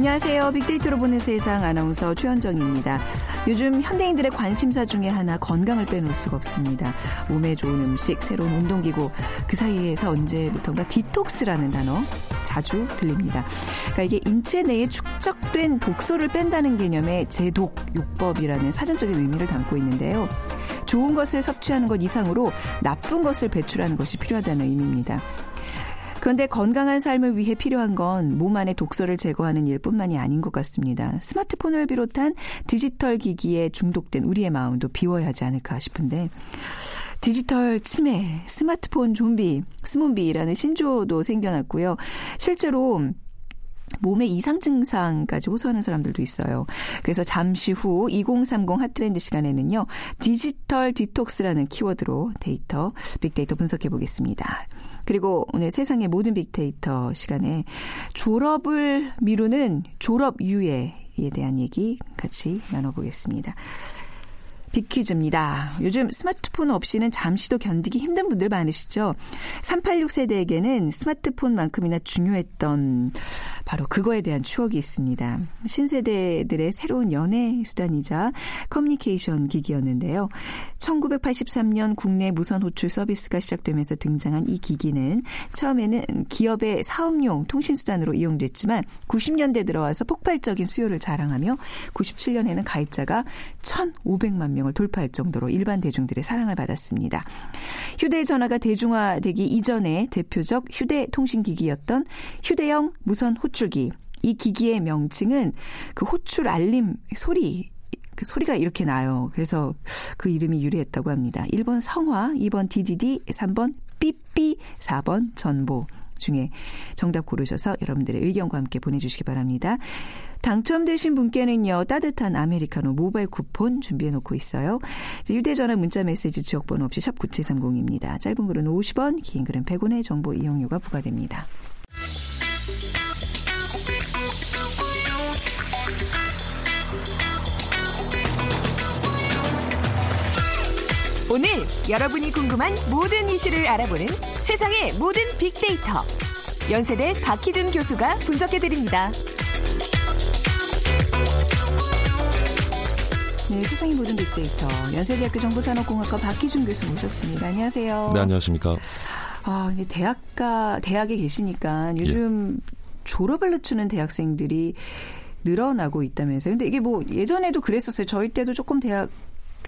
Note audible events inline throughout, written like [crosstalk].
안녕하세요. 빅데이터로 보는 세상 아나운서 최현정입니다. 요즘 현대인들의 관심사 중에 하나 건강을 빼놓을 수가 없습니다. 몸에 좋은 음식, 새로운 운동기구, 그 사이에서 언제부턴가 디톡스라는 단어 자주 들립니다. 그러니까 이게 인체 내에 축적된 독소를 뺀다는 개념의 제독 요법이라는 사전적인 의미를 담고 있는데요. 좋은 것을 섭취하는 것 이상으로 나쁜 것을 배출하는 것이 필요하다는 의미입니다. 그런데 건강한 삶을 위해 필요한 건 몸 안의 독소를 제거하는 일뿐만이 아닌 것 같습니다. 스마트폰을 비롯한 디지털 기기에 중독된 우리의 마음도 비워야 하지 않을까 싶은데 디지털 치매, 스마트폰 좀비, 스몸비라는 신조어도 생겨났고요. 실제로 몸의 이상 증상까지 호소하는 사람들도 있어요. 그래서 잠시 후 2030 hot trend 시간에는요. 디지털 디톡스라는 키워드로 데이터, 빅데이터 분석해 보겠습니다. 그리고 오늘 세상의 모든 빅데이터 시간에 졸업을 미루는 졸업 유예에 대한 얘기 같이 나눠보겠습니다. 빅퀴즈입니다. 요즘 스마트폰 없이는 잠시도 견디기 힘든 분들 많으시죠? 386 세대에게는 스마트폰만큼이나 중요했던 바로 그거에 대한 추억이 있습니다. 신세대들의 새로운 연애 수단이자 커뮤니케이션 기기였는데요. 1983년 국내 무선 호출 서비스가 시작되면서 등장한 이 기기는 처음에는 기업의 사업용 통신수단으로 이용됐지만 90년대 들어와서 폭발적인 수요를 자랑하며 97년에는 가입자가 1,500만 명을 돌파할 정도로 일반 대중들의 사랑을 받았습니다. 휴대전화가 대중화되기 이전에 대표적 휴대통신기기였던 휴대용 무선 호출기. 이 기기의 명칭은 그 호출 알림 소리 그 소리가 이렇게 나요. 그래서 그 이름이 유래했다고 합니다. 1번 성화, 2번 DDD, 3번 삐삐, 4번 전보 중에 정답 고르셔서 여러분들의 의견과 함께 보내주시기 바랍니다. 당첨되신 분께는요, 따뜻한 아메리카노 모바일 쿠폰 준비해 놓고 있어요. 휴대전화 문자 메시지 지역번호 없이 샵 9730입니다. 짧은 글은 50원, 긴 글은 100원의 정보 이용료가 부과됩니다. 오늘 여러분이 궁금한 모든 이슈를 알아보는 세상의 모든 빅데이터 연세대 박희준 교수가 분석해드립니다. 네, 세상의 모든 빅데이터 연세대학교 정보산업공학과 박희준 교수 모셨습니다. 안녕하세요. 네, 안녕하십니까. 아, 이제 대학가 대학에 계시니까 요즘 예. 졸업을 늦추는 대학생들이 늘어나고 있다면서요. 근데 이게 뭐 예전에도 그랬었어요. 저희 때도 조금 대학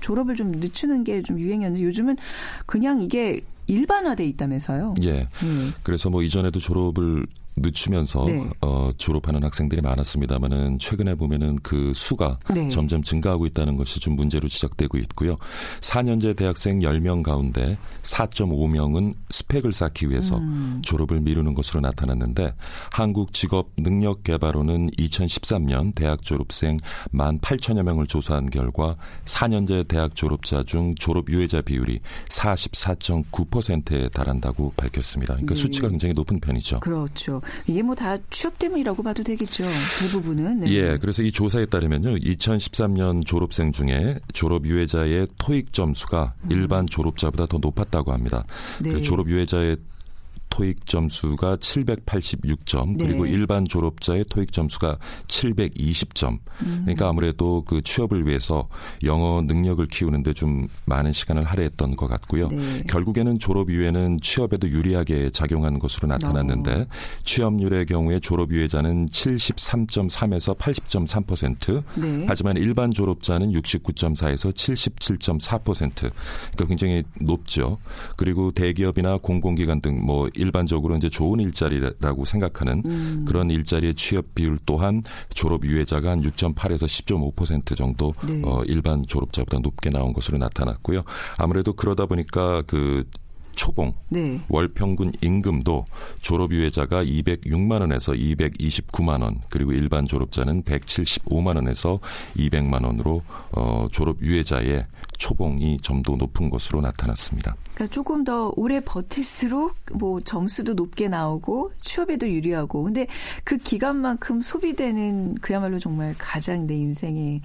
졸업을 좀 늦추는 게 좀 유행이었는데 요즘은 그냥 이게 일반화돼 있다면서요. 예. 음. 그래서 뭐 이전에도 졸업을 늦추면서 네. 어, 졸업하는 학생들이 많았습니다만은 최근에 보면은 그 수가 네. 점점 증가하고 있다는 것이 좀 문제로 지적되고 있고요. 4년제 대학생 10명 가운데 4.5명은 스펙을 쌓기 위해서 음. 졸업을 미루는 것으로 나타났는데 한국직업능력개발원은 2013년 대학 졸업생 1만 8천여 명을 조사한 결과 4년제 대학 졸업자 중 졸업 유예자 비율이 44.9%에 달한다고 밝혔습니다. 그러니까 네. 수치가 굉장히 높은 편이죠. 그렇죠. 이게 뭐 다 취업 때문이라고 봐도 되겠죠. 대부분은. 네. 예, 그래서 이 조사에 따르면요, 2013년 졸업생 중에 졸업 유예자의 토익 점수가 음. 일반 졸업자보다 더 높았다고 합니다. 네. 졸업 유예자의 토익 점수가 786점 그리고 네. 일반 졸업자의 토익 점수가 720점. 음. 그러니까 아무래도 그 취업을 위해서 영어 능력을 키우는데 좀 많은 시간을 할애했던 것 같고요. 네. 결국에는 졸업 이후에는 취업에도 유리하게 작용한 것으로 나타났는데 어. 취업률의 경우에 졸업 유예자는 73.3에서 80.3%. 네. 하지만 일반 졸업자는 69.4에서 77.4%. 그러니까 굉장히 높죠. 그리고 대기업이나 공공기관 등뭐 일반적으로 이제 좋은 일자리라고 생각하는 음. 그런 일자리의 취업 비율 또한 졸업 유예자가 한 6.8에서 10.5% 정도 네. 어, 일반 졸업자보다 높게 나온 것으로 나타났고요. 아무래도 그러다 보니까 그 초봉 네. 월 평균 임금도 졸업 유예자가 206만 원에서 229만 원 그리고 일반 졸업자는 175만 원에서 200만 원으로 어 졸업 유예자의 초봉이 좀 더 높은 것으로 나타났습니다. 그러니까 조금 더 오래 버틸수록 뭐 점수도 높게 나오고 취업에도 유리하고 근데 그 기간만큼 소비되는 그야말로 정말 가장 내 인생의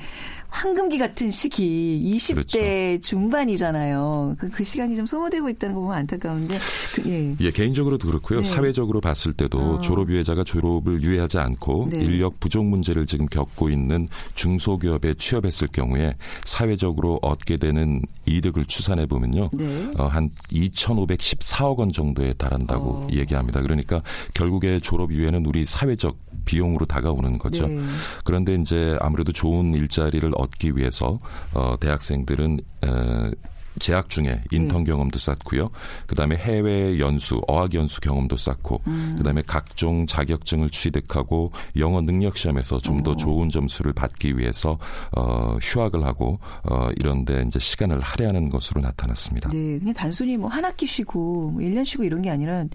황금기 같은 시기 20대 그렇죠. 중반이잖아요. 그, 그, 시간이 좀 소모되고 있다는 거 보면 안타까운데 그, 예. 예. 개인적으로도 그렇고요. 네. 사회적으로 봤을 때도 어. 졸업 유예자가 졸업을 유예하지 않고 네. 인력 부족 문제를 지금 겪고 있는 중소기업에 취업했을 경우에 사회적으로 얻게 되는 이득을 추산해 보면요. 네. 어, 한 2,514억 원 정도에 달한다고 어. 얘기합니다. 그러니까 결국에 졸업 유예는 우리 사회적 비용으로 다가오는 거죠. 네. 그런데 이제 아무래도 좋은 일자리를 얻기 위해서 어 대학생들은 에 재학 중에 인턴 네. 경험도 쌓고요. 그다음에 해외 연수, 어학 연수 경험도 쌓고 음. 그다음에 각종 자격증을 취득하고 영어 능력 시험에서 좀 더 좋은 점수를 받기 위해서 어 휴학을 하고 어 이런 데 이제 시간을 할애하는 것으로 나타났습니다. 네. 그냥 단순히 뭐 한 학기 쉬고 뭐 1년 쉬고 이런 게 아니라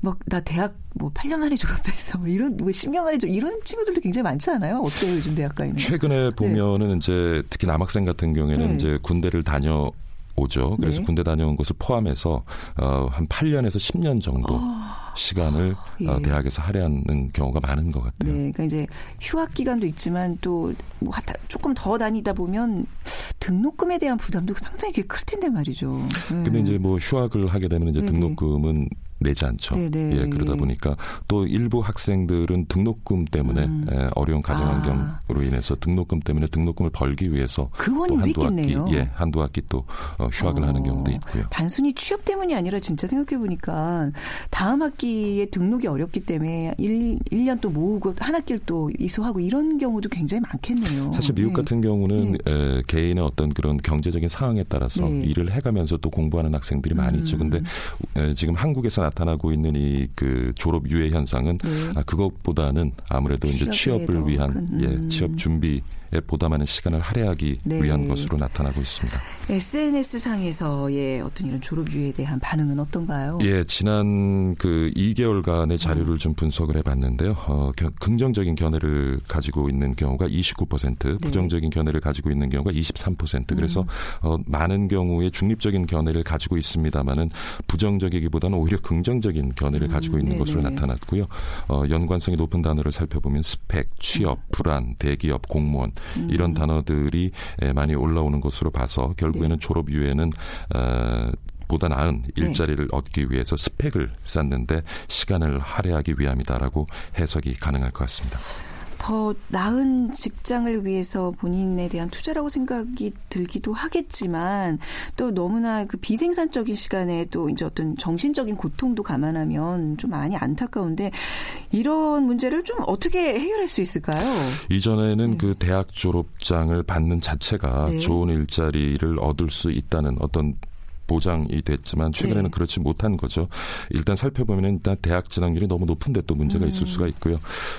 막 나 대학 뭐 8년 만에 졸업했어. 뭐 이런 뭐 10년 만에 졸업 이런 친구들도 굉장히 많지 않아요? 어때요, 요즘 대학가에는? 최근에 네. 보면은 네. 이제 특히 남학생 같은 경우에는 네. 이제 군대를 다녀 오죠. 그래서 네. 군대 다녀온 것을 포함해서 어, 한 8년에서 10년 정도 어. 시간을 예. 어, 대학에서 할애하는 경우가 많은 것 같아요. 네, 그러니까 이제 휴학 기간도 있지만 또 뭐 조금 더 다니다 보면 등록금에 대한 부담도 상당히 클 텐데 말이죠. 네. 근데 이제 뭐 휴학을 하게 되면 이제. 등록금은 내지 않죠. 네네. 예, 그러다 보니까 또 일부 학생들은 등록금 때문에 음. 예, 어려운 가정 환경으로 아. 인해서 등록금 때문에 등록금을 벌기 위해서 또 한두 학기 예, 한두 학기 또 어, 휴학을 어. 하는 경우도 있고요. 단순히 취업 때문이 아니라 진짜 생각해 보니까 다음 학기에 등록이 어렵기 때문에 1, 1년 또 모으고 한 학기를 또 이수하고 이런 경우도 굉장히 많겠네요. 사실 미국 네. 같은 경우는 네. 에, 개인의 어떤 그런 경제적인 상황에 따라서 네. 일을 해가면서 또 공부하는 학생들이 많이 음. 있죠. 근데 에, 지금 한국에서 나타나고 있는 이 그 졸업 유예 현상은 네. 아, 그것보다는 아무래도 이제 취업을 위한 음. 예, 취업 준비 보다 많은 시간을 할애하기 네. 위한 것으로 나타나고 있습니다. SNS 상에서의 어떤 이런 졸업 유예에 대한 반응은 어떤가요? 예, 지난 그 2개월간의 자료를 좀 분석을 해봤는데요. 어, 긍정적인 견해를 가지고 있는 경우가 29%, 부정적인 견해를 가지고 있는 경우가 23%. 그래서 음. 어, 많은 경우에 중립적인 견해를 가지고 있습니다만은 부정적이기보다는 오히려 긍정적인 견해를 음, 가지고 있는 네네. 것으로 나타났고요. 어, 연관성이 높은 단어를 살펴보면 스펙, 취업, 음. 불안, 대기업, 공무원 음. 이런 단어들이 많이 올라오는 것으로 봐서 결국에는 네. 졸업 이후에는 어, 보다 나은 네. 일자리를 네. 얻기 위해서 스펙을 쌓는데 시간을 할애하기 위함이다라고 해석이 가능할 것 같습니다. 더 나은 직장을 위해서 본인에 대한 투자라고 생각이 들기도 하겠지만 또 너무나 그 비생산적인 시간에 또 이제 어떤 정신적인 고통도 감안하면 좀 많이 안타까운데 이런 문제를 좀 어떻게 해결할 수 있을까요? 이전에는 네. 그 대학 졸업장을 받는 자체가 네. 좋은 일자리를 얻을 수 있다는 어떤 보장이 됐지만 최근에는 네. 그렇지 못한 거죠. 일단 살펴보면 일단 대학 진학률이 너무 높은데 또 문제가 음. 있을 수가 있고요.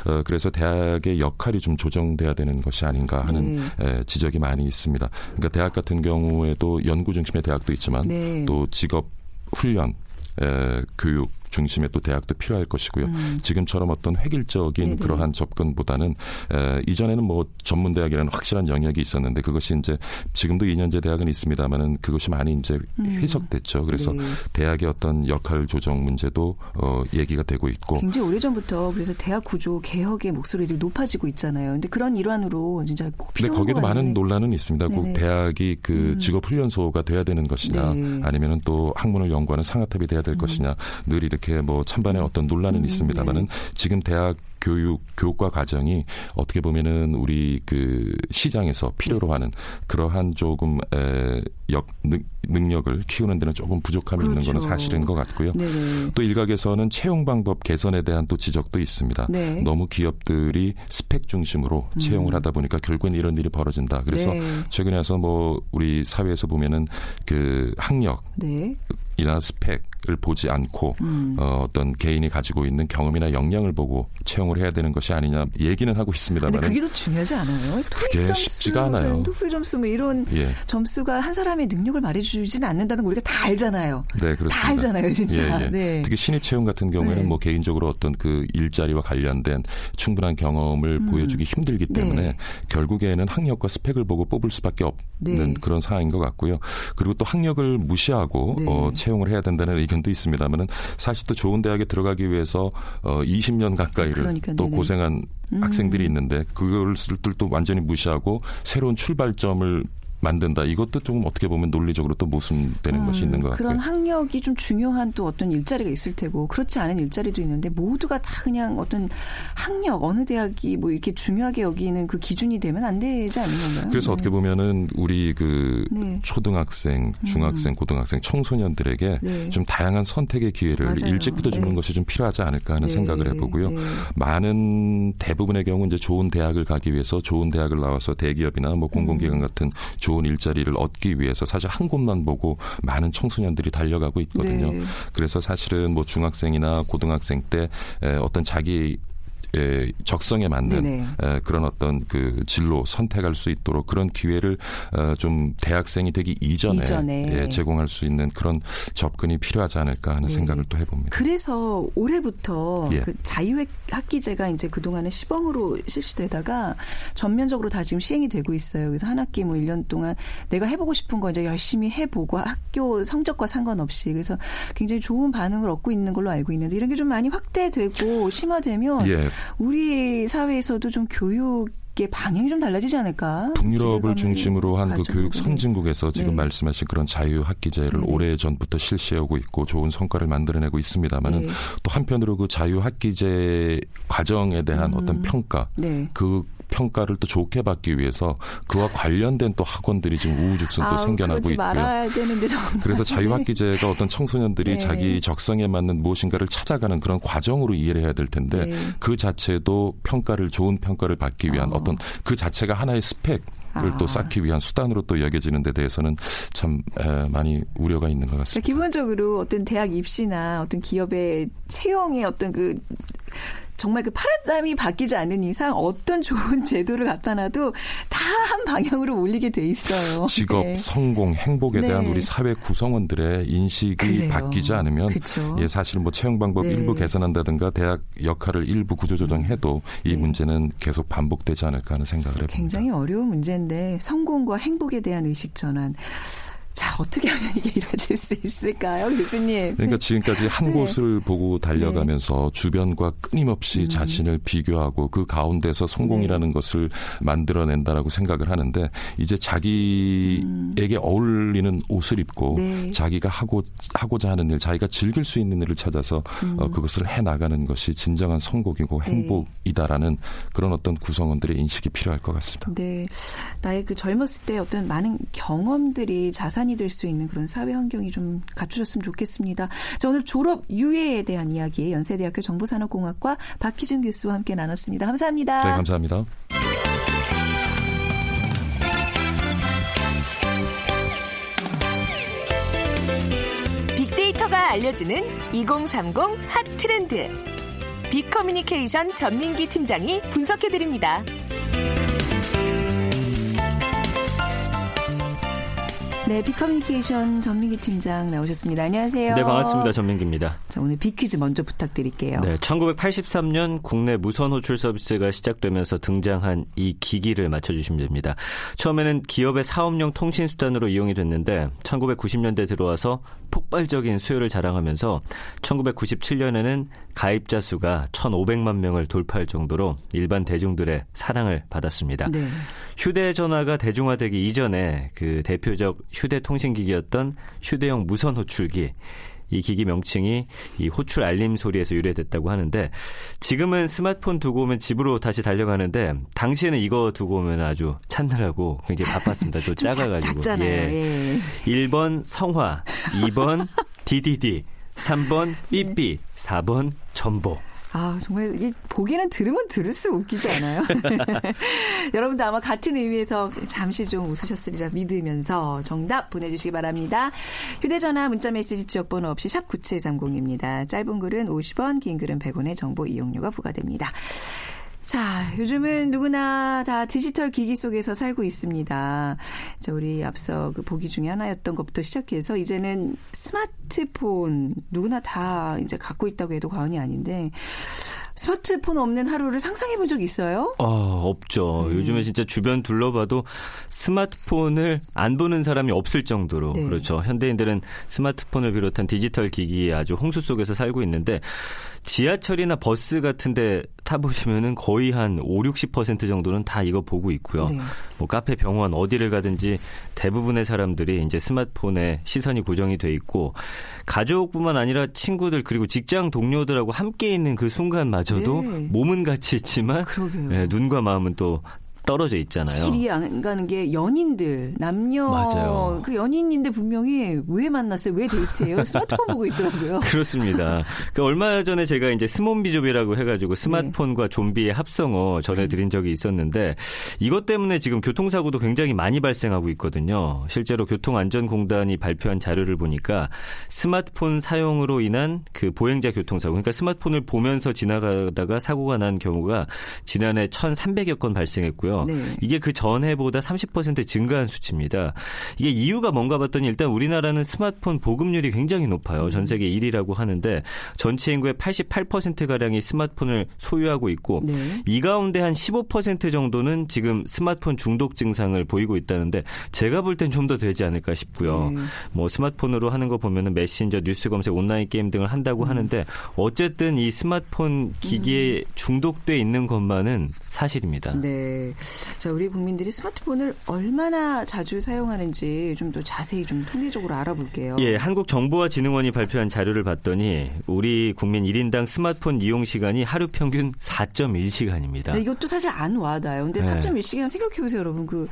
어, 그래서 대학의 역할이 좀 조정돼야 되는 것이 아닌가 하는 네. 에, 지적이 많이 있습니다. 그러니까 대학 같은 경우에도 연구 중심의 대학도 있지만 네. 또 직업 훈련 에, 교육 중심의 또 대학도 필요할 것이고요. 음. 지금처럼 어떤 획일적인 네네. 그러한 접근보다는 에, 이전에는 뭐 전문 대학이라는 확실한 영역이 있었는데 그것이 이제 지금도 2년제 대학은 있습니다만은 그것이 많이 이제 음. 희석됐죠. 그래서 네. 대학의 어떤 역할 조정 문제도 어, 얘기가 되고 있고 굉장히 오래전부터 그래서 대학 구조 개혁의 목소리들이 높아지고 있잖아요. 근데 그런 일환으로 진짜 꼭 필요한 네, 거기도 많은 논란은 있습니다. 꼭 대학이 그 음. 직업 훈련소가 돼야 되는 것이냐 네. 아니면은 또 학문을 연구하는 상하탑이 돼야 될 음. 것이냐 늘 이렇게 이렇게 뭐 찬반의 어떤 논란은 음, 있습니다만은 네. 지금 대학 교육 교육과 과정이 어떻게 보면은 우리 그 시장에서 필요로 네. 하는 그러한 조금 에 역 능력을 키우는 데는 조금 부족함이 그렇죠. 있는 것은 사실인 것 같고요. 네네. 또 일각에서는 채용 방법 개선에 대한 또 지적도 있습니다. 네. 너무 기업들이 스펙 중심으로 음. 채용을 하다 보니까 결국엔 이런 일이 벌어진다. 그래서 네. 최근에 와서 뭐 우리 사회에서 보면은 그 학력 네. 이나 스펙 보지 않고 음. 어, 어떤 개인이 가지고 있는 경험이나 역량을 보고 채용을 해야 되는 것이 아니냐 얘기는 하고 있습니다. 근데 그게 더 중요하지 않아요? 그게 점수, 쉽지가 않아요. 토플 점수 뭐 이런 예. 점수가 한 사람의 능력을 말해주진 않는다는 거 우리가 다 알잖아요. 네, 그렇습니다. 다 알잖아요, 진짜. 예, 예. 네. 특히 신입 채용 같은 경우에는 네. 뭐 개인적으로 어떤 그 일자리와 관련된 충분한 경험을 보여주기 힘들기 때문에 음. 네. 결국에는 학력과 스펙을 보고 뽑을 수밖에 없는 네. 그런 상황인 것 같고요. 그리고 또 학력을 무시하고 네. 어, 채용을 해야 된다는 의견 도 있습니다만은 사실 또 좋은 대학에 들어가기 위해서 어, 20년 가까이를 그러니까, 또 네네. 음. 고생한 학생들이 있는데 그것을 또 완전히 무시하고 새로운 출발점을 만든다. 이것도 조금 어떻게 보면 논리적으로 또 모순되는 것이 있는 것 같고요. 음, 그런 학력이 좀 중요한 또 어떤 일자리가 있을 테고 그렇지 않은 일자리도 있는데 모두가 다 그냥 어떤 학력 어느 대학이 뭐 이렇게 중요하게 여기는 그 기준이 되면 안 되지 않는 건가요? 그래서 네. 어떻게 보면은 우리 그 네. 초등학생, 중학생, 고등학생, 청소년들에게 네. 좀 다양한 선택의 기회를 맞아요. 일찍부터 주는 네. 것이 좀 필요하지 않을까 하는 네. 생각을 해보고요. 네. 많은 대부분의 경우 이제 좋은 대학을 가기 위해서 좋은 대학을 나와서 대기업이나 뭐 공공기관 음. 같은 좋은 일자리를 얻기 위해서 사실 한 곳만 보고 많은 청소년들이 달려가고 있거든요. 네. 그래서 사실은 뭐 중학생이나 고등학생 때 에, 어떤 자기 에, 적성에 맞는. 에, 그런 어떤 그 진로 선택할 수 있도록 그런 기회를 어, 좀 대학생이 되기 이전에, 이전에. 예, 제공할 수 있는 그런 접근이 필요하지 않을까 하는 네. 생각을 또 해봅니다. 그래서 올해부터 예. 그 자유학 학기제가 이제 그 동안은 시범으로 실시되다가 전면적으로 다 지금 시행이 되고 있어요. 그래서 한 학기 뭐 1년 동안 내가 해보고 싶은 거 이제 열심히 해보고 학교 성적과 상관없이 그래서 굉장히 좋은 반응을 얻고 있는 걸로 알고 있는데 이런 게 좀 많이 확대되고 심화되면 예, 우리 사회에서도 좀 교육의 방향이 좀 달라지지 않을까? 북유럽을 중심으로 한 그. 교육 선진국에서 지금 네. 말씀하신 그런 자유 학기제를 네. 오래 전부터 실시하고 있고 좋은 성과를 만들어내고 있습니다만은 네. 또 한편으로 그 자유 학기제 과정에 대한 어떤 평가 네. 그 평가를 또 좋게 받기 위해서 그와 관련된 또 학원들이 지금 우후죽순 또 아우, 생겨나고 있고요. 되는데. 그래서 자유학기제가 어떤 청소년들이 [laughs] 네. 자기 적성에 맞는 무엇인가를 찾아가는 그런 과정으로 이해를 해야 될 텐데 네. 그 자체도 평가를 좋은 평가를 받기 위한 어. 어. 떤 그 자체가 하나의 스펙 을또 아. 쌓기 위한 수단으로 또 여겨지는 데 대해서는 참 에, 많이 우려가 있는 것 그러니까 같습니다. 기본적으로 어떤 대학 입시나 어떤 기업의 채용의 어떤 그 정말 그 파란땀이 바뀌지 않는 이상 어떤 좋은 [laughs] 제도를 갖다 놔도 다 한 방향으로 몰리게 돼 있어요. 직업, 네. 성공, 행복에 네. 대한 우리 사회 구성원들의 인식이 그래요. 바뀌지 않으면 그쵸. 예, 사실 뭐 채용 방법 네. 일부 개선한다든가 대학 역할을 일부 구조조정해도 이 네. 문제는 계속 반복되지 않을까 하는 생각을 해봅니다. 굉장히 어려운 문제인데 성공과 행복에 대한 의식 전환. 자 어떻게 하면 이게 이루어질 수 있을까요, 교수님? 그러니까 지금까지 한 네. 곳을 보고 달려가면서 주변과 끊임없이 음. 자신을 비교하고 그 가운데서 성공이라는 네. 것을 만들어낸다라고 생각을 하는데 이제 자기에게 어울리는 옷을 입고 음. 네. 자기가 하고 하고자 하는 일, 자기가 즐길 수 있는 일을 찾아서 어, 그것을 해 나가는 것이 진정한 성공이고 음. 네. 행복이다라는 그런 어떤 구성원들의 인식이 필요할 것 같습니다. 네, 나의 그 젊었을 때 어떤 많은 경험들이 자산이 될 수 있는 그런 사회 환경이 좀 갖춰졌으면 좋겠습니다. 자, 오늘 졸업 유예에 대한 이야기 연세대학교 정보산업공학과 박희준 교수와 함께 나눴습니다. 감사합니다. 네, 감사합니다. 빅데이터가 알려주는 2030 핫 트렌드. 빅커뮤니케이션 전민기 팀장이 분석해드립니다. 네, 빅커뮤니케이션 전민기 팀장 나오셨습니다. 안녕하세요. 네, 반갑습니다. 전민기입니다. 자, 오늘 빅퀴즈 먼저 부탁드릴게요. 네, 1983년 국내 무선 호출 서비스가 시작되면서 등장한 이 기기를 맞춰주시면 됩니다. 처음에는 기업의 사업용 통신 수단으로 이용이 됐는데 1990년대 들어와서 폭발적인 수요를 자랑하면서 1997년에는 가입자 수가 1,500만 명을 돌파할 정도로 일반 대중들의 사랑을 받았습니다. 네. 휴대전화가 대중화되기 이전에 그 대표적 휴대통신기기였던 휴대용 무선 호출기. 이 기기 명칭이 이 호출 알림 소리에서 유래됐다고 하는데 지금은 스마트폰 두고 오면 집으로 다시 달려가는데 당시에는 이거 두고 오면 아주 찾느라고 굉장히 바빴습니다. 또 [laughs] 좀 작- 작아가지고. 작잖아요. 예. 1번 성화, 2번 DDD, [laughs] 3번 삐삐, 4번 전보. 아, 정말 이게 보기는 들으면 들을수록 웃기지 않아요? [laughs] 여러분도 아마 같은 의미에서 잠시 좀 웃으셨으리라 믿으면서 정답 보내주시기 바랍니다. 휴대전화 문자메시지 지역번호 없이 샵 9730입니다. 짧은 글은 50원, 긴 글은 100원의 정보 이용료가 부과됩니다. 자, 요즘은 누구나 다 디지털 기기 속에서 살고 있습니다. 자, 우리 앞서 그 보기 중에 하나였던 것부터 시작해서 이제는 스마트폰 누구나 다 이제 갖고 있다고 해도 과언이 아닌데 스마트폰 없는 하루를 상상해 본 적 있어요? 어, 없죠. 음. 요즘에 진짜 주변 둘러봐도 스마트폰을 안 보는 사람이 없을 정도로 네. 그렇죠. 현대인들은 스마트폰을 비롯한 디지털 기기에 아주 홍수 속에서 살고 있는데 지하철이나 버스 같은데 타보시면은 거의 한 5, 60% 정도는 다 이거 보고 있고요. 네. 뭐 카페, 병원 어디를 가든지 대부분의 사람들이 이제 스마트폰에 시선이 고정이 돼 있고 가족뿐만 아니라 친구들 그리고 직장 동료들하고 함께 있는 그 순간마저도 네. 몸은 같이 있지만. 네, 눈과 마음은 또 떨어져 있잖아요. 제일 이해 안 가는 게 연인들, 남녀 맞아요. 그 연인인데 분명히 왜 만났어요? 왜 데이트해요? 스마트폰 보고 있더라고요. [laughs] 그렇습니다. 그 얼마 전에 제가 이제 스몬비조비라고 해가지고 스마트폰과 좀비의 합성어 전해드린 적이 있었는데 이것 때문에 지금 교통사고도 굉장히 많이 발생하고 있거든요. 실제로 교통안전공단이 발표한 자료를 보니까 스마트폰 사용으로 인한 그 보행자 교통사고, 그러니까 스마트폰을 보면서 지나가다가 사고가 난 경우가 지난해 1,300여 건 발생했고요. 네. 이게 그 전해보다 30% 증가한 수치입니다. 이게 이유가 뭔가 봤더니 일단 우리나라는 스마트폰 보급률이 굉장히 높아요. 전 세계 1위라고 하는데 전체 인구의 88%가량이 스마트폰을 소유하고 있고 네. 이 가운데 한 15% 정도는 지금 스마트폰 중독 증상을 보이고 있다는데 제가 볼 땐 좀 더 되지 않을까 싶고요. 네. 뭐 스마트폰으로 하는 거 보면은 메신저, 뉴스 검색, 온라인 게임 등을 한다고 하는데 어쨌든 이 스마트폰 기기에 중독돼 있는 것만은 사실입니다. 네. 자, 우리 국민들이 스마트폰을 얼마나 자주 사용하는지 좀 더 자세히 좀 통계적으로 알아볼게요. 예, 한국정보와진흥원이 발표한 자료를 봤더니 우리 국민 1인당 스마트폰 이용 시간이 하루 평균 4.1시간입니다. 네, 이것도 사실 안 와닿아요. 근데 네. 4.1시간 생각해 보세요, 여러분. 그,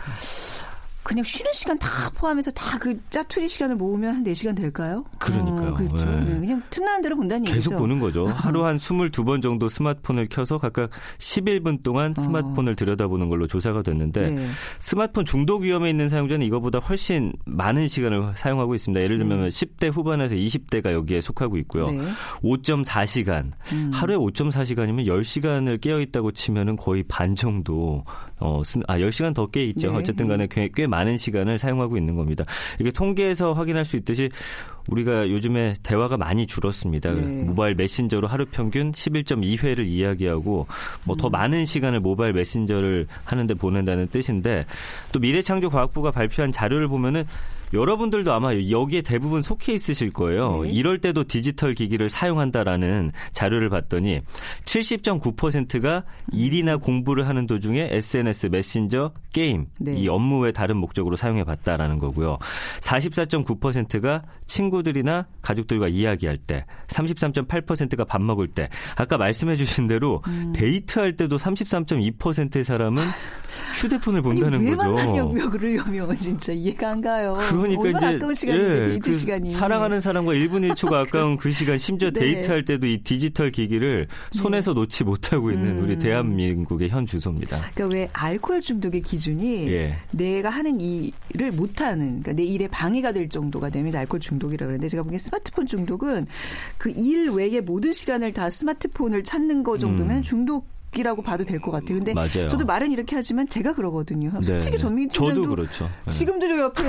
그냥 쉬는 시간 다 포함해서 다 그 짜투리 시간을 모으면 한 4시간 될까요? 그러니까요. 어, 그렇죠. 네. 네, 그냥 틈나는 대로 본다는 얘기죠. 계속 보는 거죠. 하루 한 22번 정도 스마트폰을 켜서 각각 11분 동안 스마트폰을 들여다보는 걸로 조사가 됐는데 어. 네. 스마트폰 중독 위험에 있는 사용자는 이거보다 훨씬 많은 시간을 사용하고 있습니다. 예를 들면 10대 후반에서 20대가 여기에 속하고 있고요. 네. 5.4시간. 음. 하루에 5.4시간이면 10시간을 깨어 있다고 치면은 거의 반 정도 어, 쓰- 아, 10시간 더 깨 있죠. 네. 어쨌든 간에 꽤, 꽤 많은 시간을 사용하고 있는 겁니다. 이게 통계에서 확인할 수 있듯이 우리가 요즘에 대화가 많이 줄었습니다. 네. 모바일 메신저로 하루 평균 11.2회를 이야기하고 뭐 음. 더 많은 시간을 모바일 메신저를 하는데 보낸다는 뜻인데 또 미래창조과학부가 발표한 자료를 보면은 여러분들도 아마 여기에 대부분 속해 있으실 거예요. 네. 이럴 때도 디지털 기기를 사용한다라는 자료를 봤더니 70.9%가 일이나 공부를 하는 도중에 SNS, 메신저, 게임 네. 이 업무 외 다른 목적으로 사용해 봤다라는 거고요. 44.9%가 친구들이나 가족들과 이야기할 때, 33.8%가 밥 먹을 때, 아까 말씀해 주신 대로 음. 데이트할 때도 33.2%의 사람은 휴대폰을 본다는 왜 거죠. 만나냐고요, 그러려면 진짜 이해가 안 가요. 그 러니까 얼마나 이제 아까운 시간인데 예, 그 시간이. 사랑하는 사람과 1분 1초가 [laughs] 아까운 그 시간 심지어 네. 데이트할 때도 이 디지털 기기를 손에서 놓지 못하고 있는 음. 우리 대한민국의 현 주소입니다. 그러니까 왜 알코올 중독의 기준이 예. 내가 하는 일을 못하는 그러니까 내 일에 방해가 될 정도가 되면 알코올 중독이라고 그러는데 제가 보기엔 스마트폰 중독은 그 일 외의 모든 시간을 다 스마트폰을 찾는 거 정도면 음. 중독 이라고 봐도 될 것 같아요. 근데 맞아요. 저도 말은 이렇게 하지만 제가 그러거든요. 솔직히 네. 전민 팀장도 그렇죠. 네. 지금도 저 옆에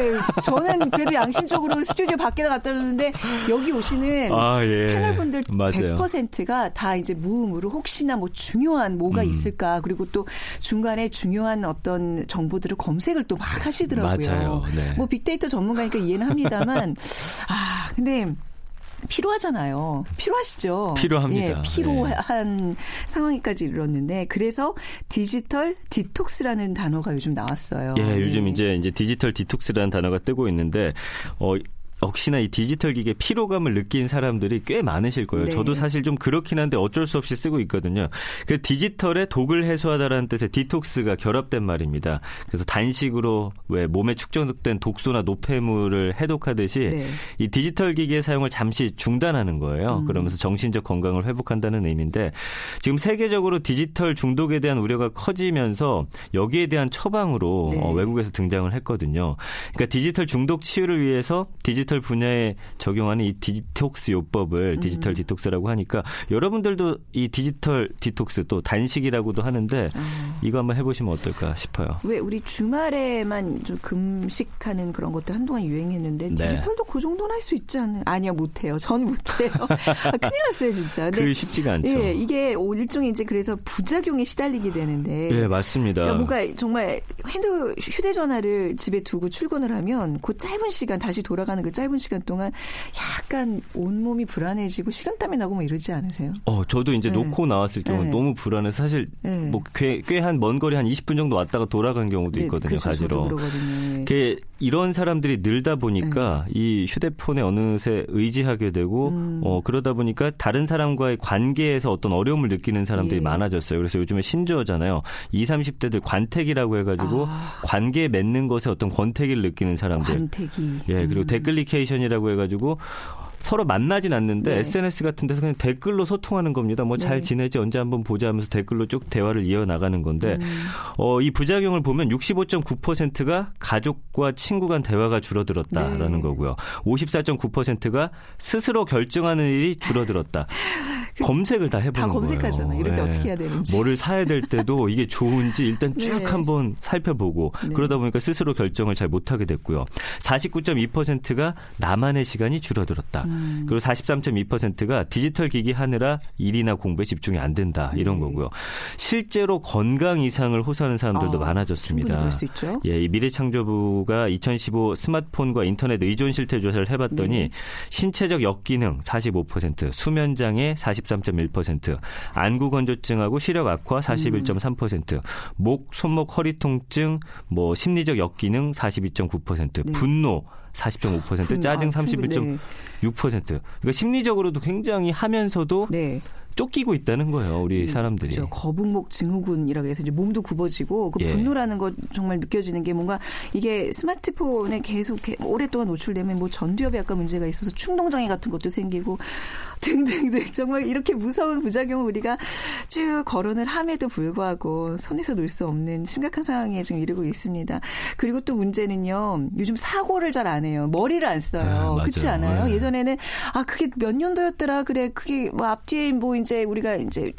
저는 그래도 양심적으로 스튜디오 밖에다 갖다 놓는데 여기 오시는 아, 예. 패널분들 맞아요. 100%가 다 이제 무음으로 혹시나 뭐 중요한 뭐가 음. 있을까 그리고 또 중간에 중요한 어떤 정보들을 검색을 또 막 하시더라고요. 맞아요. 네. 뭐 빅데이터 전문가니까 이해는 합니다만 아 근데 필요하잖아요. 필요하시죠? 필요합니다. 네. 예, 필요한 상황까지 이르렀는데 그래서 디지털 디톡스라는 단어가 요즘 나왔어요. 예, 요즘 네. 이제 이제 디지털 디톡스라는 단어가 뜨고 있는데 어 역시나 이 디지털 기계 피로감을 느낀 사람들이 꽤 많으실 거예요. 네. 저도 사실 좀 그렇긴 한데 어쩔 수 없이 쓰고 있거든요. 그 디지털에 독을 해소하다라는 뜻의 디톡스가 결합된 말입니다. 그래서 단식으로 왜 몸에 축적된 독소나 노폐물을 해독하듯이 네. 이 디지털 기기의 사용을 잠시 중단하는 거예요. 음. 그러면서 정신적 건강을 회복한다는 의미인데 지금 세계적으로 디지털 중독에 대한 우려가 커지면서 여기에 대한 처방으로 네. 어, 외국에서 등장을 했거든요. 그러니까 디지털 중독 치유를 위해서 디지털 분야에 적용하는 이 디톡스 요법을 음. 디지털 디톡스라고 하니까 여러분들도 이 디지털 디톡스 또 단식이라고도 하는데 아. 이거 한번 해보시면 어떨까 싶어요. 왜 우리 주말에만 좀 금식하는 그런 것도 한동안 유행했는데 네. 디지털도 그 정도는 할 수 있지 않나요? 아니요 못해요. 전 못해요. [laughs] 아, 큰일 났어요 진짜. 그 쉽지가 않죠. 예, 이게 일종의 이제 그래서 부작용에 시달리게 되는데. 예, 맞습니다. 그러니까 뭔가 정말 핸드 휴대전화를 집에 두고 출근을 하면 그 짧은 시간 다시 돌아가는 그 짧은 시간 동안 약간 온몸이 불안해지고 식은땀이 나고 뭐 이러지 않으세요? 어, 저도 이제 네. 놓고 나왔을 경우 네. 너무 불안해서 사실 네. 뭐꽤한먼 거리 한 20분 정도 왔다가 돌아간 경우도 네, 있거든요, 그래서 저도 가지러. 그러거든요. 그 이런 사람들이 늘다 보니까 네. 이 휴대폰에 어느새 의지하게 되고 음. 어 그러다 보니까 다른 사람과의 관계에서 어떤 어려움을 느끼는 사람들이 예. 많아졌어요. 그래서 요즘에 신조어잖아요. 20, 30대들 관태기라고 해가지고 아. 관계 맺는 것에 어떤 권태기를 느끼는 사람들. 관태기. 예, 그리고 음. 댓글리케이션이라고 해가지고 서로 만나진 않는데 네. SNS 같은 데서 그냥 댓글로 소통하는 겁니다. 뭐잘 네. 지내지 언제 한번 보자 하면서 댓글로 쭉 대화를 이어나가는 건데 음. 어, 이 부작용을 보면 65.9%가 가족과 친구 간 대화가 줄어들었다라는 네. 거고요. 54.9%가 스스로 결정하는 일이 줄어들었다. [laughs] 검색을 다 해보는 다 검색하잖아요. 거예요. 이럴 때 예. 어떻게 해야 되는지. 뭐를 사야 될 때도 이게 좋은지 일단 쭉 네. 한번 살펴보고 네. 그러다 보니까 스스로 결정을 잘 못하게 됐고요. 49.2%가 나만의 시간이 줄어들었다. 음. 그리고 43.2%가 디지털 기기 하느라 일이나 공부에 집중이 안 된다. 이런 네. 거고요. 실제로 건강 이상을 호소하는 사람들도 아, 많아졌습니다. 그럴 수 있죠. 예, 이 미래창조부가 2015 스마트폰과 인터넷 의존 실태 조사를 해봤더니 네. 신체적 역기능 45%, 수면 장애 43.1%, 안구 건조증하고 시력 악화 41.3%, 목, 손목, 허리 통증, 뭐 심리적 역기능 42.9%, 네. 분노 40.5%, 짜증 아, 충분히, 31.6%. 그러니까 심리적으로도 굉장히 하면서도 네. 쫓기고 있다는 거예요, 우리 사람들이. 저 거북목 증후군이라고 해서 이제 몸도 굽어지고 그 예. 분노라는 거 정말 느껴지는 게 뭔가 이게 스마트폰에 계속 개- 오랫동안 노출되면 뭐 전두엽에 약간 문제가 있어서 충동 장애 같은 것도 생기고 [laughs] 등등등 정말 이렇게 무서운 부작용을 우리가 쭉 거론을 함에도 불구하고 손에서 놓을 수 없는 심각한 상황에 지금 이르고 있습니다. 그리고 또 문제는요. 요즘 사고를 잘 안 해요. 머리를 안 아, 써요. 맞아요. 그렇지 않아요? 네. 예전에는 아 그게 몇 년도였더라. 그래 그게 뭐 앞뒤에 뭐 이제 우리가 이제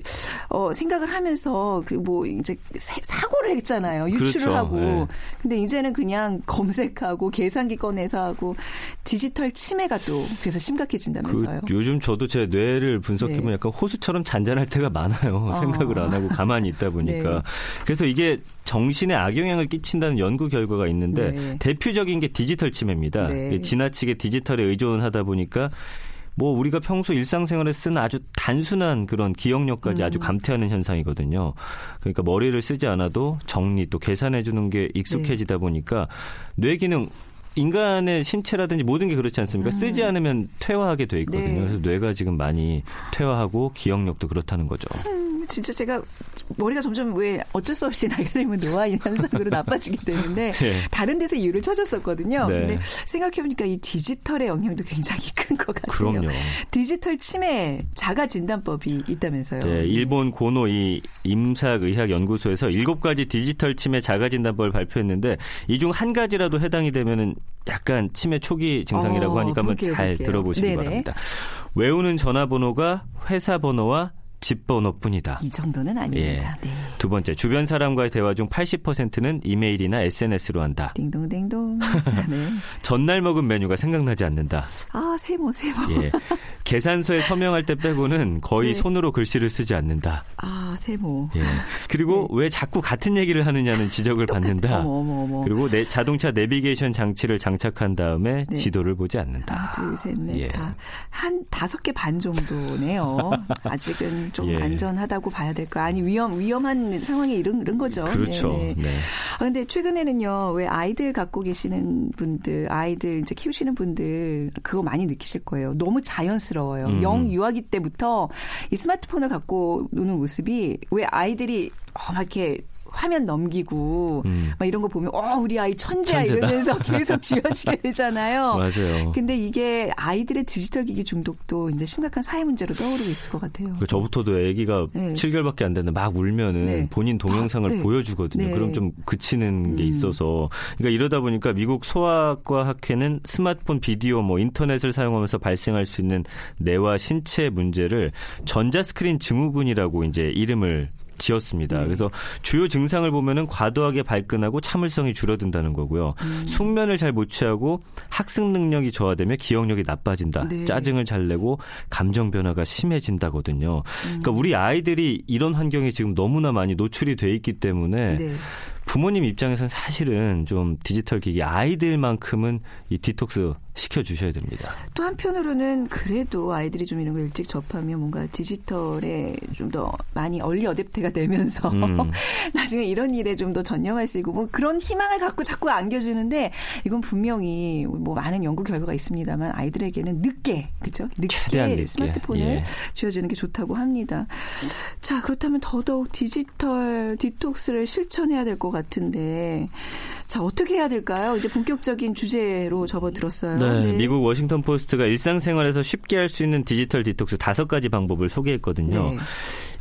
어 생각을 하면서 그 뭐 이제 사- 사고를 했잖아요. 유출을 그렇죠. 하고. 네. 근데 이제는 그냥 검색하고 계산기 꺼내서 하고 디지털 치매가 또 그래서 그 심각해진다면서요. 요즘 저도 제 뇌를 분석해보면 네. 약간 호수처럼 잔잔할 때가 많아요. [laughs] 아. 생각을 안 하고 가만히 있다 보니까. 네. 그래서 이게 정신에 악영향을 끼친다는 연구 결과가 있는데 네. 대표적인 게 디지털 치매입니다. 네. 지나치게 디지털에 의존하다 보니까 뭐 우리가 평소 일상생활에 쓰는 아주 단순한 그런 기억력까지 음. 아주 감퇴하는 현상이거든요. 그러니까 머리를 쓰지 않아도 정리 또 계산해 주는 게 익숙해지다 보니까 뇌 기능 인간의 신체라든지 모든 게 그렇지 않습니까? 쓰지 않으면 퇴화하게 돼 있거든요. 음. 네. 그래서 뇌가 지금 많이 퇴화하고 기억력도 그렇다는 거죠. 진짜 제가 머리가 점점 왜 어쩔 수 없이 [laughs] 나이가 들면 노화 현상으로 [laughs] 나빠지기 때문에 네. 다른 데서 이유를 찾았었거든요. 네. 근데 생각해보니까 이 디지털의 영향도 굉장히 [laughs] 큰 것 같아요. 그럼요. 디지털 치매 자가 진단법이 있다면서요. 예, 일본 고노 이 임상의학연구소에서 일곱 가지 디지털 치매 자가 진단법을 발표했는데 이 중 한 가지라도 해당이 되면은 약간 치매 초기 증상이라고 어, 하니까 한번 볼게요, 잘 볼게요. 들어보시기 네네. 바랍니다. 외우는 전화번호가 회사 번호와 집 번호뿐이다. 이 정도는 아닙니다. 네. 두 번째, 주변 사람과의 대화 중 80%는 이메일이나 SNS로 한다. 딩동댕동. 네. [laughs] 전날 먹은 메뉴가 생각나지 않는다. 아 세모 세모. 예. 계산서에 서명할 때 빼고는 거의 네. 손으로 글씨를 쓰지 않는다. 아, 세모. 예. 그리고 왜 자꾸 같은 얘기를 하느냐는 지적을 받는다. 어머, 어머, 어머. 그리고 내 자동차 내비게이션 장치를 장착한 다음에 네. 지도를 보지 않는다. 하나, 둘, 셋, 넷, 예. 다. 한 다섯 개 반 정도네요. [laughs] 아직은 좀 예. 안전하다고 봐야 될까? 아니, 위험, 위험한 상황에 이른, 이른 거죠. 그렇죠. 네, 네. 네. 아, 근데 최근에는요, 왜 아이들 갖고 계시는 분들, 아이들 이제 키우시는 분들, 그거 많이 느끼실 거예요. 너무 자연스러워요. 음. 영 유아기 때부터 이 스마트폰을 갖고 노는 모습이 왜 아이들이 어, 막 이렇게 화면 넘기고 음. 막 이런 거 보면 어 우리 아이 천재야 천재다. 이러면서 [laughs] 계속 쥐어지게 되잖아요. 맞아요. 근데 이게 아이들의 디지털 기기 중독도 이제 심각한 사회 문제로 떠오르고 있을 것 같아요. 그 저부터도 아기가 네. 7개월밖에 안 됐는데 막 울면은 네. 본인 동영상을 아, 네. 보여주거든요. 네. 그럼 좀 그치는 게 음. 있어서 그러니까 이러다 보니까 미국 소아과 학회는 스마트폰 비디오 뭐 인터넷을 사용하면서 발생할 수 있는 뇌와 신체 문제를 전자스크린 증후군이라고 이제 이름을 지었습니다. 네. 그래서 주요 증상을 보면은 과도하게 발끈하고 참을성이 줄어든다는 거고요. 음. 숙면을 잘 못 취하고 학습 능력이 저하되며 기억력이 나빠진다. 네. 짜증을 잘 내고 감정 변화가 심해진다거든요. 그러니까 우리 아이들이 이런 환경에 지금 너무나 많이 노출이 돼 있기 때문에 네. 부모님 입장에서는 사실은 좀 디지털 기기 아이들만큼은 이 디톡스 시켜 주셔야 됩니다. 또 한편으로는 그래도 아이들이 좀 이런 거 일찍 접하면 뭔가 디지털에 좀 더 많이 early adapt가 되면서 음. [laughs] 나중에 이런 일에 좀 더 전념할 수 있고 뭐 그런 희망을 갖고 자꾸 안겨주는데 이건 분명히 뭐 많은 연구 결과가 있습니다만 아이들에게는 늦게 그죠? 늦게 늦게. 스마트폰을 예. 쥐어주는 게 좋다고 합니다. 자 그렇다면 더더욱 디지털 디톡스를 실천해야 될 것 같 은데 자 어떻게 해야 될까요? 이제 본격적인 주제로 접어들었어요. 네, 미국 워싱턴 포스트가 일상생활에서 쉽게 할 수 있는 디지털 디톡스 다섯 가지 방법을 소개했거든요. 네.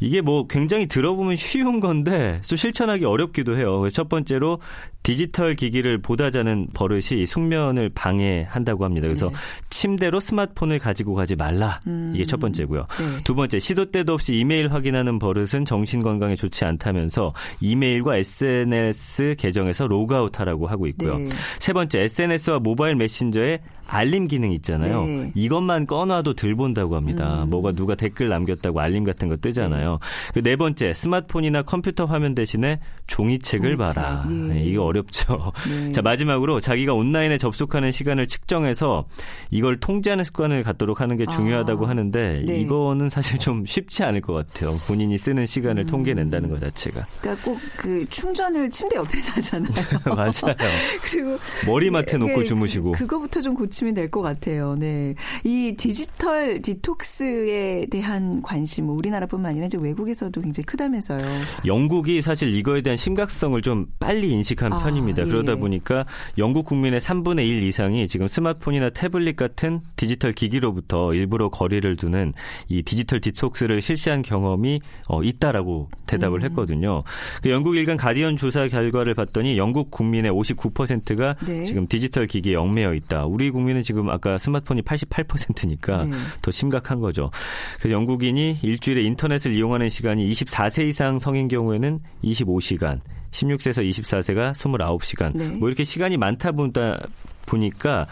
이게 뭐 굉장히 들어보면 쉬운 건데 또 실천하기 어렵기도 해요. 첫 번째로 디지털 기기를 보다 자는 버릇이 숙면을 방해한다고 합니다. 그래서 네. 침대로 스마트폰을 가지고 가지 말라. 이게 첫 번째고요. 네. 두 번째, 시도 때도 없이 이메일 확인하는 버릇은 정신 건강에 좋지 않다면서 이메일과 SNS 계정에서 로그아웃하라고 하고 있고요. 네. 세 번째, SNS와 모바일 메신저에 알림 기능 있잖아요. 네. 음. 이것만 꺼놔도 들 본다고 합니다. 뭐가 누가 댓글 남겼다고 알림 같은 거 뜨잖아요. 그 네 번째, 스마트폰이나 컴퓨터 화면 대신에 종이책을 종이책. 봐라. 예. 네, 이거 어렵죠. 네. [laughs] 자, 마지막으로 자기가 온라인에 접속하는 시간을 측정해서 이걸 통제하는 습관을 갖도록 하는 게 중요하다고 아, 하는데 네. 이거는 사실 좀 쉽지 않을 것 같아요. 본인이 쓰는 시간을 통계낸다는 것 자체가. 그러니까 꼭 그 충전을 침대 옆에서 하잖아요. [laughs] 맞아요. [laughs] 그리고 머리맡에 놓고 예, 주무시고. 그거부터 좀 고치면 될 것 같아요. 네. 이 디지털 디톡스에 대한 관심, 뭐 우리나라뿐만 아니라 이제 외국에서도 굉장히 크다면서요. 영국이 사실 이거에 대한 심각성을 좀 빨리 인식한 아, 편입니다. 예. 그러다 보니까 영국 국민의 3분의 1 이상이 지금 스마트폰이나 태블릿 같은 디지털 기기로부터 일부러 거리를 두는 이 디지털 디톡스를 실시한 경험이 어, 있다라고 대답을 음. 했거든요. 그 영국 일간 가디언 조사 결과를 봤더니 영국 국민의 59%가 네. 지금 디지털 기기에 얽매여 있다. 우리 국민은 지금 아까 스마트폰이 88%니까 네. 더 심각한 거죠. 그래서 영국인이 일주일에 인터넷을 이용하는 시간이 24세 이상 성인 경우에는 25시간, 16세에서 24세가 29시간. 네. 뭐 이렇게 시간이 많다 보다 보니까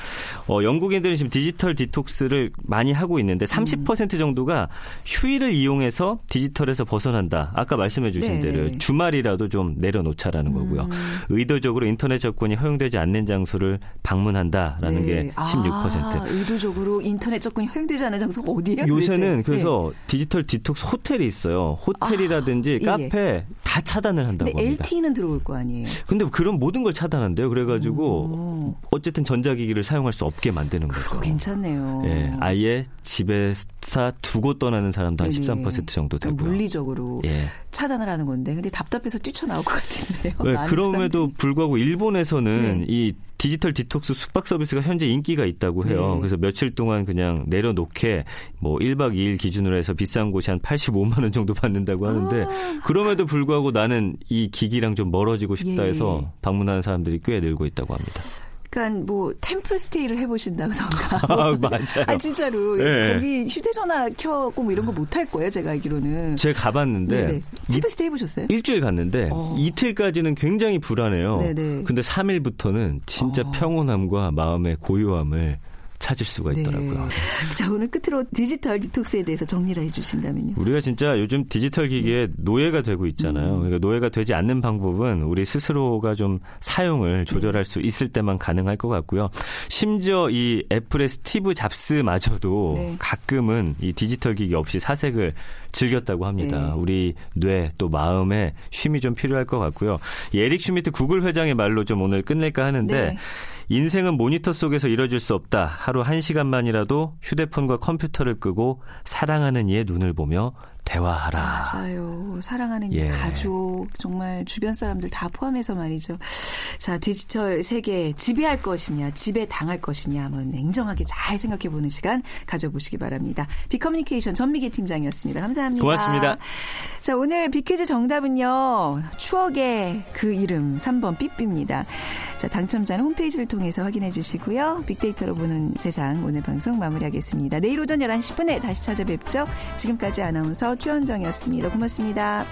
어, 영국인들은 지금 디지털 디톡스를 많이 하고 있는데 30% 정도가 휴일을 이용해서 디지털에서 벗어난다. 아까 말씀해 주신 네, 대로 네. 주말이라도 좀 내려놓자라는 거고요. 의도적으로 인터넷 접근이 허용되지 않는 장소를 방문한다라는 게 16%. 아, 의도적으로 인터넷 접근이 허용되지 않은 장소가 어디예요? 요새는 도대체? 그래서 디지털 디톡스 호텔이 있어요. 호텔이라든지 아, 예, 카페 다 차단을 네. 한다고 합니다. LTE는 들어올 거 아니에요. 근데 그런 모든 걸 차단한대요. 그래가지고 어쨌든 전자기기를 사용할 수 없게 만드는 거죠. 그거 괜찮네요. 예, 아예 집에서 두고 떠나는 사람도 한 네네. 13% 정도 그러니까 되고요. 물리적으로 예. 차단을 하는 건데, 근데 답답해서 뛰쳐나올 것 같은데요. 네, 그럼에도 사람들이. 불구하고 일본에서는 네. 이 디지털 디톡스 숙박 서비스가 현재 인기가 있다고 해요. 네. 그래서 며칠 동안 그냥 내려놓게 뭐 1박 2일 기준으로 해서 비싼 곳이 한 85만 원 정도 받는다고 하는데 아. 그럼에도 불구하고 나는 이 기기랑 좀 멀어지고 싶다 예. 해서 방문하는 사람들이 꽤 늘고 있다고 합니다. 그러니까 뭐 템플 스테이를 해보신다던가. [laughs] 아, 맞아요. 아 진짜로 네. 거기 휴대전화 켜고 뭐 이런 거 못 할 거예요. 제가 알기로는. 제가 가봤는데 네네. 이- 템플 스테이 해보셨어요? 일주일 갔는데 어. 이틀까지는 굉장히 불안해요. 네네. 근데 3일부터는 진짜 어. 평온함과 마음의 고요함을 찾을 수가 있더라고요. 네. [laughs] 자, 오늘 끝으로 디지털 디톡스에 대해서 정리를 해 주신다면요. 우리가 진짜 요즘 디지털 기기에 노예가 되고 있잖아요. 음. 그러니까 노예가 되지 않는 방법은 우리 스스로가 좀 사용을 조절할 수 있을 때만 가능할 것 같고요. 심지어 이 애플의 스티브 잡스마저도 네. 가끔은 이 디지털 기기 없이 사색을 즐겼다고 합니다. 네. 우리 뇌 또 마음에 쉼이 좀 필요할 것 같고요. 에릭 슈미트 구글 회장의 말로 좀 오늘 끝낼까 하는데 네. 인생은 모니터 속에서 이뤄질 수 없다. 하루 한 시간만이라도 휴대폰과 컴퓨터를 끄고 사랑하는 이의 눈을 보며 대화하라. 맞아요. 사랑하는 예. 가족, 정말 주변 사람들 다 포함해서 말이죠. 자, 디지털 세계 지배할 것이냐, 지배 당할 것이냐 한번 냉정하게 잘 생각해 보는 시간 가져보시기 바랍니다. 비커뮤니케이션 전미기 팀장이었습니다. 감사합니다. 고맙습니다. 자, 오늘 비퀴즈 정답은요. 추억의 그 이름 3번 삐삐입니다. 자, 당첨자는 홈페이지를 통해서 확인해 주시고요. 빅데이터로 보는 세상 오늘 방송 마무리하겠습니다. 내일 오전 11시 10분에 다시 찾아뵙죠. 지금까지 아나운서 취현정이었습니다. 고맙습니다.